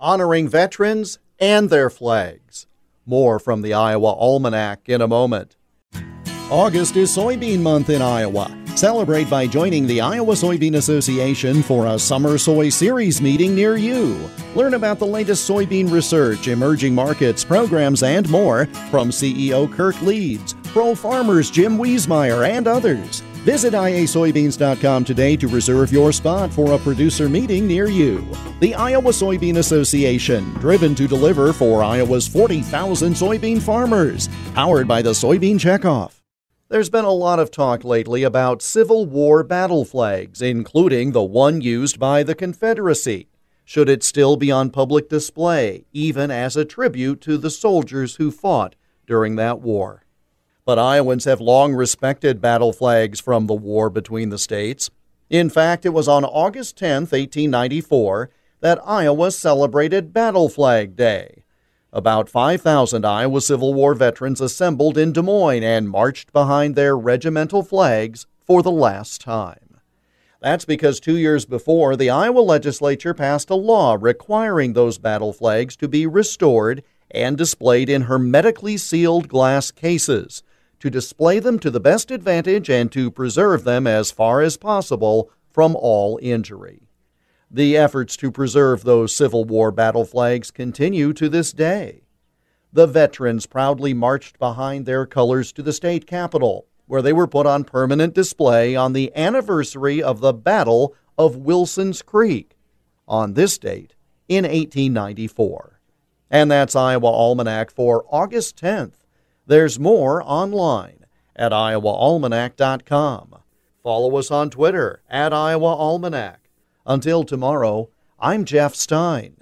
honoring veterans and their flags. More from the Iowa Almanac in a moment. August is soybean month in Iowa. Celebrate by joining the Iowa Soybean Association for a Summer Soy Series meeting near you. Learn about the latest soybean research, emerging markets, programs, and more from CEO Kirk Leeds, Pro Farmer's Jim Wiesemeyer, and others. Visit iasoybeans.com today to reserve your spot for a producer meeting near you. The Iowa Soybean Association, driven to deliver for Iowa's 40,000 soybean farmers, powered by the Soybean Checkoff. There's been a lot of talk lately about Civil War battle flags, including the one used by the Confederacy. Should it still be on public display, even as a tribute to the soldiers who fought during that war? But Iowans have long respected battle flags from the war between the states. In fact, it was on August 10, 1894, that Iowa celebrated Battle Flag Day. About 5,000 Iowa Civil War veterans assembled in Des Moines and marched behind their regimental flags for the last time. That's because two years before, the Iowa legislature passed a law requiring those battle flags to be restored and displayed in hermetically sealed glass cases to display them to the best advantage and to preserve them as far as possible from all injury. The efforts to preserve those Civil War battle flags continue to this day. The veterans proudly marched behind their colors to the state capitol, where they were put on permanent display on the anniversary of the Battle of Wilson's Creek on this date in 1894. And that's Iowa Almanac for August 10th. There's more online at iowaalmanac.com. Follow us on Twitter at Iowa Almanac. Until tomorrow, I'm Jeff Stein.